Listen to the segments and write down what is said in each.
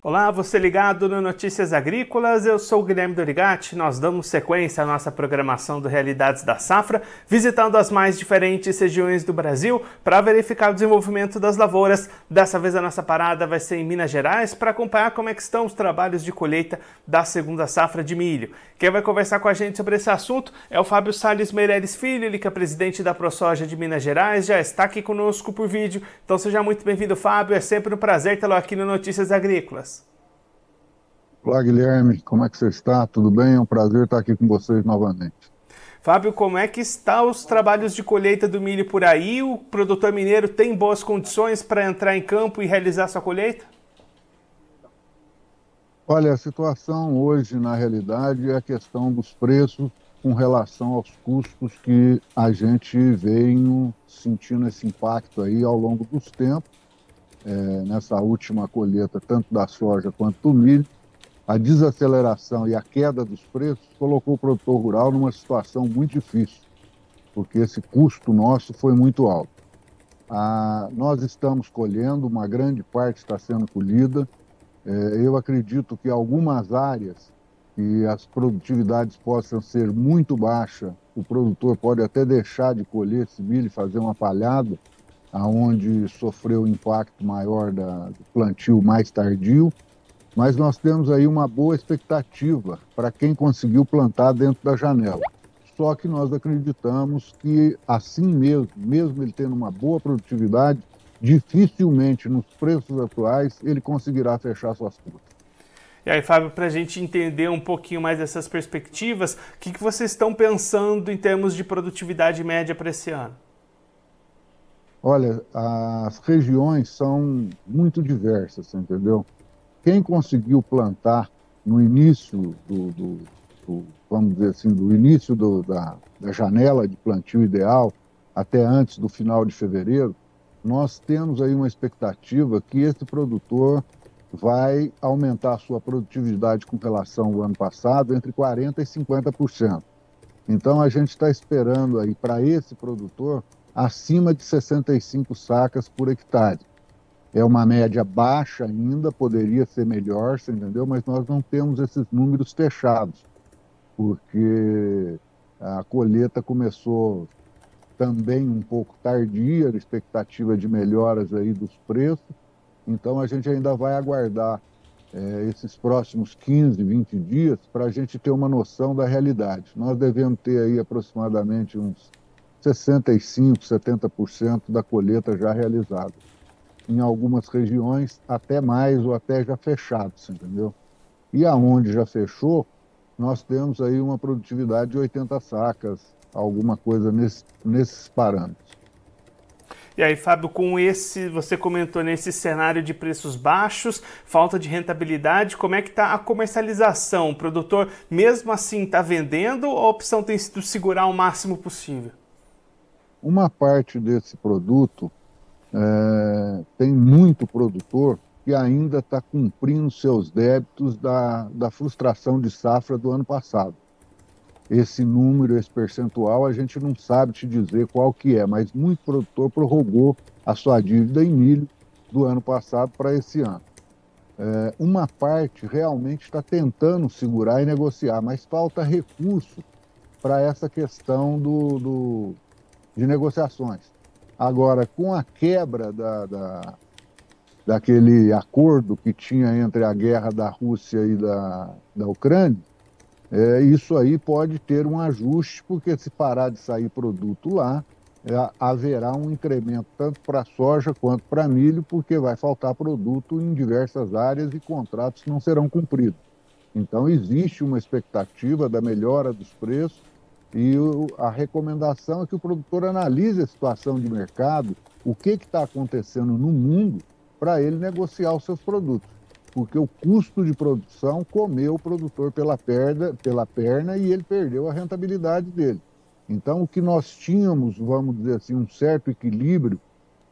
Olá, você ligado no Notícias Agrícolas, eu sou o Guilherme Dorigati. Nós damos sequência à nossa programação do Realidades da Safra, visitando as mais diferentes regiões do Brasil para verificar o desenvolvimento das lavouras. Dessa vez a nossa parada vai ser em Minas Gerais para acompanhar como é que estão os trabalhos de colheita da segunda safra de milho. Quem vai conversar com a gente sobre esse assunto é o Fábio Salles Meireles Filho, ele que é presidente da ProSoja de Minas Gerais, já está aqui conosco por vídeo. Então seja muito bem-vindo, Fábio. É sempre um prazer tê-lo aqui no Notícias Agrícolas. Olá, Guilherme, como é que você está? Tudo bem? É um prazer estar aqui com vocês novamente. Fábio, como é que estão os trabalhos de colheita do milho por aí? O produtor mineiro tem boas condições para entrar em campo e realizar sua colheita? Olha, a situação hoje, na realidade, é a questão dos preços com relação aos custos que a gente vem sentindo esse impacto aí ao longo dos tempos, é, nessa última colheita, tanto da soja quanto do milho a desaceleração e a queda dos preços colocou o produtor rural numa situação muito difícil, porque esse custo nosso foi muito alto. Ah, nós estamos colhendo, uma grande parte está sendo colhida. É, eu acredito que algumas áreas que as produtividades possam ser muito baixas, o produtor pode até deixar de colher esse milho e fazer uma palhada, aonde sofreu o impacto maior da, do plantio mais tardio mas nós temos aí uma boa expectativa para quem conseguiu plantar dentro da janela. Só que nós acreditamos que assim mesmo, mesmo ele tendo uma boa produtividade, dificilmente nos preços atuais ele conseguirá fechar suas contas. E aí, Fábio, para a gente entender um pouquinho mais dessas perspectivas, o que, que vocês estão pensando em termos de produtividade média para esse ano? Olha, as regiões são muito diversas, entendeu? Quem conseguiu plantar no início do, do, do vamos dizer assim, do início do, da, da janela de plantio ideal até antes do final de fevereiro, nós temos aí uma expectativa que esse produtor vai aumentar a sua produtividade com relação ao ano passado entre 40% e 50%. Então a gente está esperando aí para esse produtor acima de 65 sacas por hectare é uma média baixa ainda, poderia ser melhor, você entendeu? Mas nós não temos esses números fechados, porque a colheita começou também um pouco tardia, a expectativa de melhoras aí dos preços, então a gente ainda vai aguardar é, esses próximos 15, 20 dias para a gente ter uma noção da realidade. Nós devemos ter aí aproximadamente uns 65, 70% da colheita já realizada em algumas regiões até mais ou até já fechados, entendeu? E aonde já fechou, nós temos aí uma produtividade de 80 sacas, alguma coisa nesse, nesses parâmetros. E aí, Fábio, com esse, você comentou nesse cenário de preços baixos, falta de rentabilidade, como é que está a comercialização? O produtor, mesmo assim, está vendendo ou a opção tem sido segurar o máximo possível? Uma parte desse produto é, tem muito produtor que ainda está cumprindo seus débitos da, da frustração de safra do ano passado. Esse número, esse percentual, a gente não sabe te dizer qual que é, mas muito produtor prorrogou a sua dívida em milho do ano passado para esse ano. É, uma parte realmente está tentando segurar e negociar, mas falta recurso para essa questão do, do, de negociações. Agora, com a quebra da, da, daquele acordo que tinha entre a guerra da Rússia e da, da Ucrânia, é, isso aí pode ter um ajuste, porque se parar de sair produto lá, é, haverá um incremento tanto para soja quanto para milho, porque vai faltar produto em diversas áreas e contratos não serão cumpridos. Então, existe uma expectativa da melhora dos preços, e o, a recomendação é que o produtor analise a situação de mercado, o que está acontecendo no mundo, para ele negociar os seus produtos. Porque o custo de produção comeu o produtor pela perna, pela perna e ele perdeu a rentabilidade dele. Então, o que nós tínhamos, vamos dizer assim, um certo equilíbrio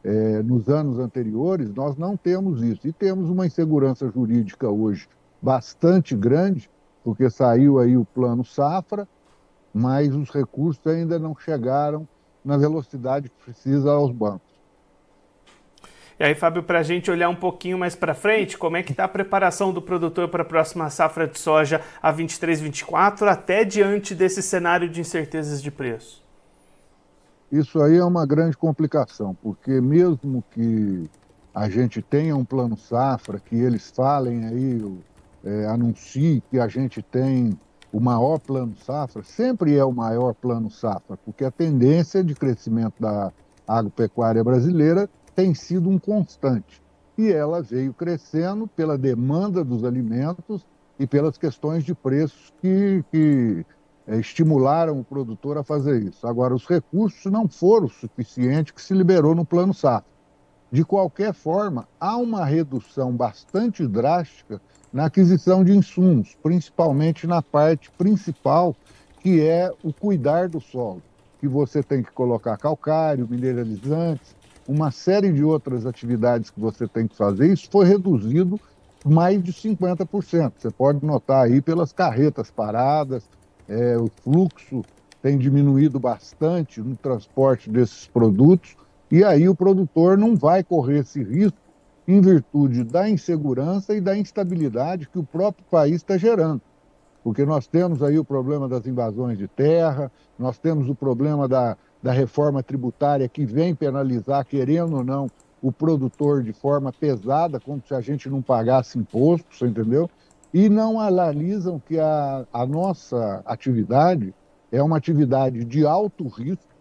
é, nos anos anteriores, nós não temos isso. E temos uma insegurança jurídica hoje bastante grande, porque saiu aí o plano Safra, mas os recursos ainda não chegaram na velocidade que precisa aos bancos. E aí, Fábio, para a gente olhar um pouquinho mais para frente, como é que está a preparação do produtor para a próxima safra de soja a 23-24, até diante desse cenário de incertezas de preço? Isso aí é uma grande complicação, porque mesmo que a gente tenha um plano safra, que eles falem aí, é, anunciem que a gente tem o maior plano safra, sempre é o maior plano safra, porque a tendência de crescimento da agropecuária brasileira tem sido um constante. E ela veio crescendo pela demanda dos alimentos e pelas questões de preços que, que é, estimularam o produtor a fazer isso. Agora, os recursos não foram suficientes que se liberou no Plano Safra. De qualquer forma, há uma redução bastante drástica na aquisição de insumos, principalmente na parte principal, que é o cuidar do solo, que você tem que colocar calcário, mineralizantes, uma série de outras atividades que você tem que fazer, isso foi reduzido mais de 50%. Você pode notar aí pelas carretas paradas, é, o fluxo tem diminuído bastante no transporte desses produtos, e aí o produtor não vai correr esse risco em virtude da insegurança e da instabilidade que o próprio país está gerando. Porque nós temos aí o problema das invasões de terra, nós temos o problema da, da reforma tributária que vem penalizar, querendo ou não, o produtor de forma pesada, como se a gente não pagasse imposto, entendeu? E não analisam que a, a nossa atividade é uma atividade de alto risco,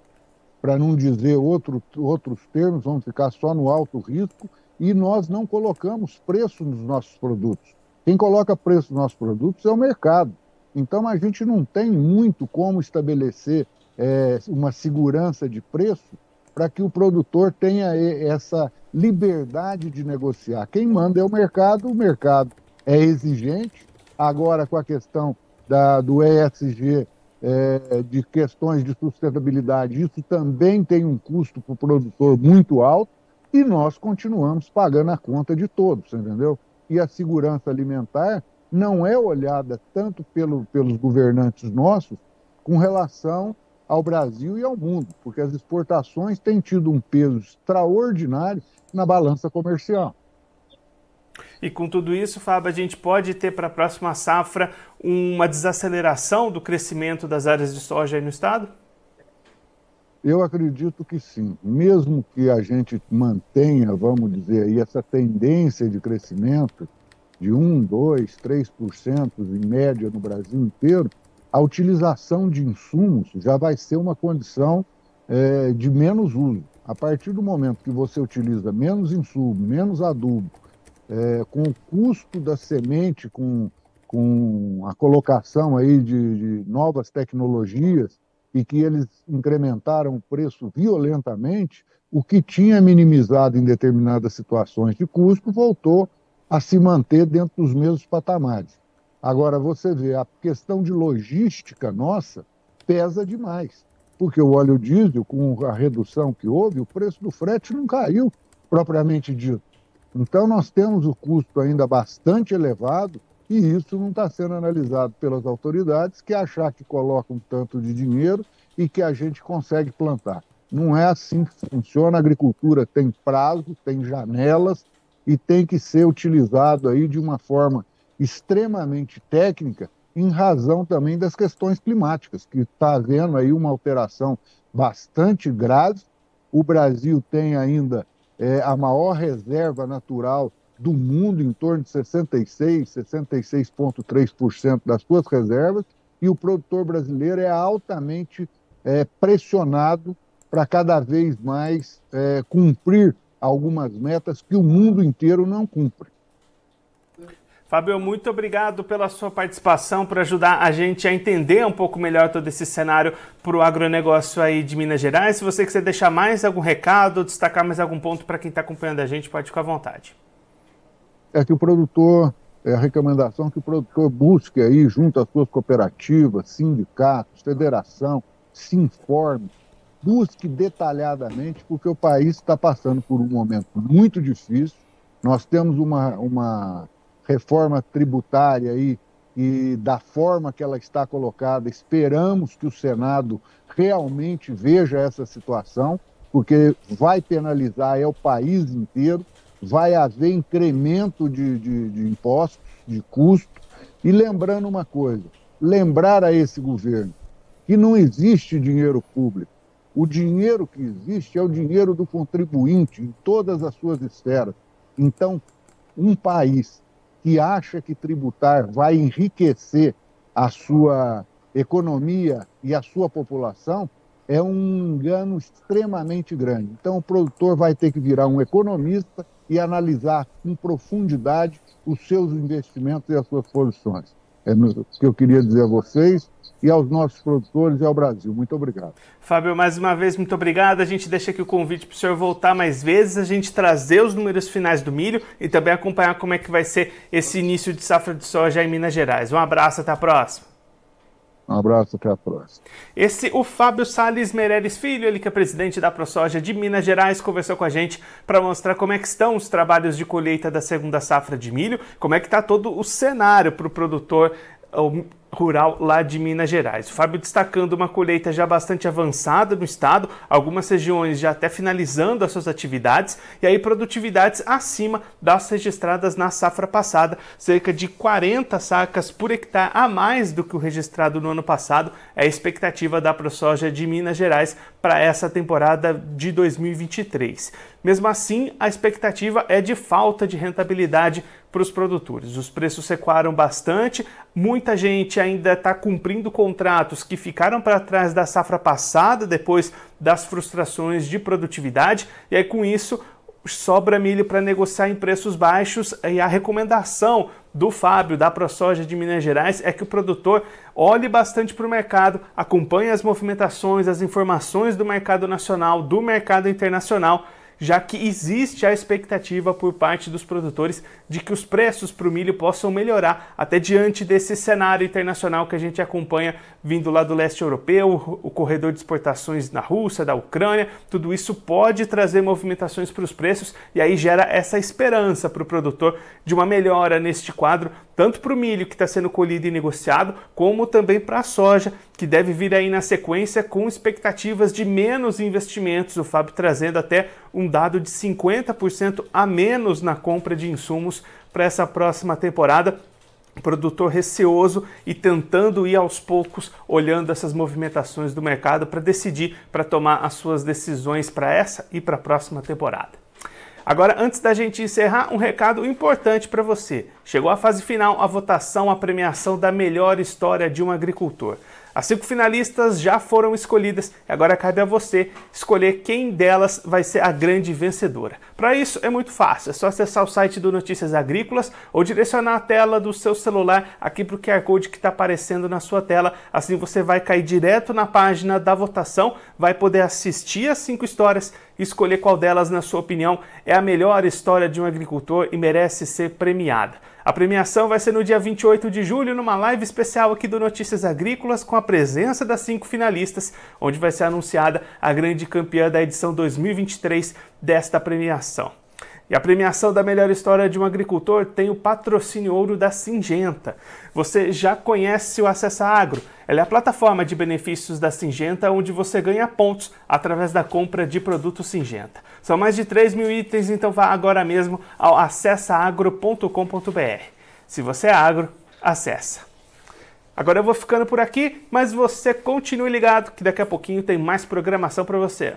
para não dizer outro, outros termos, vamos ficar só no alto risco, e nós não colocamos preço nos nossos produtos. Quem coloca preço nos nossos produtos é o mercado. Então a gente não tem muito como estabelecer é, uma segurança de preço para que o produtor tenha essa liberdade de negociar. Quem manda é o mercado, o mercado é exigente. Agora, com a questão da, do ESG, é, de questões de sustentabilidade, isso também tem um custo para o produtor muito alto e nós continuamos pagando a conta de todos, entendeu? E a segurança alimentar não é olhada tanto pelo, pelos governantes nossos com relação ao Brasil e ao mundo, porque as exportações têm tido um peso extraordinário na balança comercial. E com tudo isso, Fábio, a gente pode ter para a próxima safra uma desaceleração do crescimento das áreas de soja aí no estado? Eu acredito que sim. Mesmo que a gente mantenha, vamos dizer aí, essa tendência de crescimento de 1, 2, 3% em média no Brasil inteiro, a utilização de insumos já vai ser uma condição é, de menos uso. A partir do momento que você utiliza menos insumo, menos adubo, é, com o custo da semente, com, com a colocação aí de, de novas tecnologias e que eles incrementaram o preço violentamente, o que tinha minimizado em determinadas situações de custo voltou a se manter dentro dos mesmos patamares. Agora, você vê, a questão de logística nossa pesa demais, porque o óleo diesel, com a redução que houve, o preço do frete não caiu, propriamente dito. Então, nós temos o custo ainda bastante elevado e isso não está sendo analisado pelas autoridades, que achar que colocam tanto de dinheiro e que a gente consegue plantar. Não é assim que funciona. A agricultura tem prazo, tem janelas e tem que ser utilizado aí de uma forma extremamente técnica, em razão também das questões climáticas, que está havendo aí uma alteração bastante grave. O Brasil tem ainda é, a maior reserva natural do mundo, em torno de 66, 66,3% das suas reservas, e o produtor brasileiro é altamente é, pressionado para cada vez mais é, cumprir algumas metas que o mundo inteiro não cumpre. Fábio, muito obrigado pela sua participação, por ajudar a gente a entender um pouco melhor todo esse cenário para o agronegócio aí de Minas Gerais. Se você quiser deixar mais algum recado, destacar mais algum ponto para quem está acompanhando a gente, pode ficar à vontade. É que o produtor, é a recomendação que o produtor busque aí, junto às suas cooperativas, sindicatos, federação, se informe, busque detalhadamente, porque o país está passando por um momento muito difícil. Nós temos uma, uma reforma tributária aí e da forma que ela está colocada, esperamos que o Senado realmente veja essa situação, porque vai penalizar é o país inteiro, vai haver incremento de, de, de impostos, de custo. E lembrando uma coisa, lembrar a esse governo que não existe dinheiro público. O dinheiro que existe é o dinheiro do contribuinte em todas as suas esferas. Então, um país que acha que tributar vai enriquecer a sua economia e a sua população é um engano extremamente grande. Então, o produtor vai ter que virar um economista e analisar com profundidade os seus investimentos e as suas posições. É o que eu queria dizer a vocês e aos nossos produtores e ao Brasil. Muito obrigado. Fábio, mais uma vez, muito obrigado. A gente deixa aqui o convite para o senhor voltar mais vezes, a gente trazer os números finais do milho e também acompanhar como é que vai ser esse início de safra de soja em Minas Gerais. Um abraço, até a próxima. Um abraço, até a próxima. Esse, o Fábio Sales Meirelles Filho, ele que é presidente da ProSoja de Minas Gerais, conversou com a gente para mostrar como é que estão os trabalhos de colheita da segunda safra de milho, como é que está todo o cenário para o produtor rural lá de Minas Gerais. O Fábio destacando uma colheita já bastante avançada no estado, algumas regiões já até finalizando as suas atividades e aí produtividades acima das registradas na safra passada, cerca de 40 sacas por hectare a mais do que o registrado no ano passado. É a expectativa da ProSoja de Minas Gerais para essa temporada de 2023. Mesmo assim, a expectativa é de falta de rentabilidade para os produtores. Os preços recuaram bastante, muita gente ainda está cumprindo contratos que ficaram para trás da safra passada, depois das frustrações de produtividade, e aí com isso sobra milho para negociar em preços baixos. E a recomendação do Fábio da ProSoja de Minas Gerais é que o produtor olhe bastante para o mercado, acompanhe as movimentações, as informações do mercado nacional, do mercado internacional já que existe a expectativa por parte dos produtores de que os preços para o milho possam melhorar até diante desse cenário internacional que a gente acompanha vindo lá do leste europeu, o corredor de exportações na Rússia, da Ucrânia, tudo isso pode trazer movimentações para os preços e aí gera essa esperança para o produtor de uma melhora neste quadro, tanto para o milho que está sendo colhido e negociado, como também para a soja, que deve vir aí na sequência com expectativas de menos investimentos, o Fábio trazendo até um dado de 50% a menos na compra de insumos para essa próxima temporada. produtor receoso e tentando ir aos poucos olhando essas movimentações do mercado para decidir, para tomar as suas decisões para essa e para a próxima temporada. Agora, antes da gente encerrar, um recado importante para você. Chegou a fase final a votação, a premiação da melhor história de um agricultor. As cinco finalistas já foram escolhidas e agora cabe a você escolher quem delas vai ser a grande vencedora. Para isso é muito fácil, é só acessar o site do Notícias Agrícolas ou direcionar a tela do seu celular aqui para o QR Code que está aparecendo na sua tela. Assim você vai cair direto na página da votação, vai poder assistir as cinco histórias escolher qual delas, na sua opinião, é a melhor história de um agricultor e merece ser premiada. A premiação vai ser no dia 28 de julho, numa live especial aqui do Notícias Agrícolas, com a presença das cinco finalistas, onde vai ser anunciada a grande campeã da edição 2023 desta premiação. E a premiação da melhor história de um agricultor tem o patrocínio ouro da Singenta. Você já conhece o Acessa Agro? Ela é a plataforma de benefícios da Singenta onde você ganha pontos através da compra de produtos Singenta. São mais de 3 mil itens, então vá agora mesmo ao acessaagro.com.br. Se você é agro, acessa. Agora eu vou ficando por aqui, mas você continue ligado que daqui a pouquinho tem mais programação para você.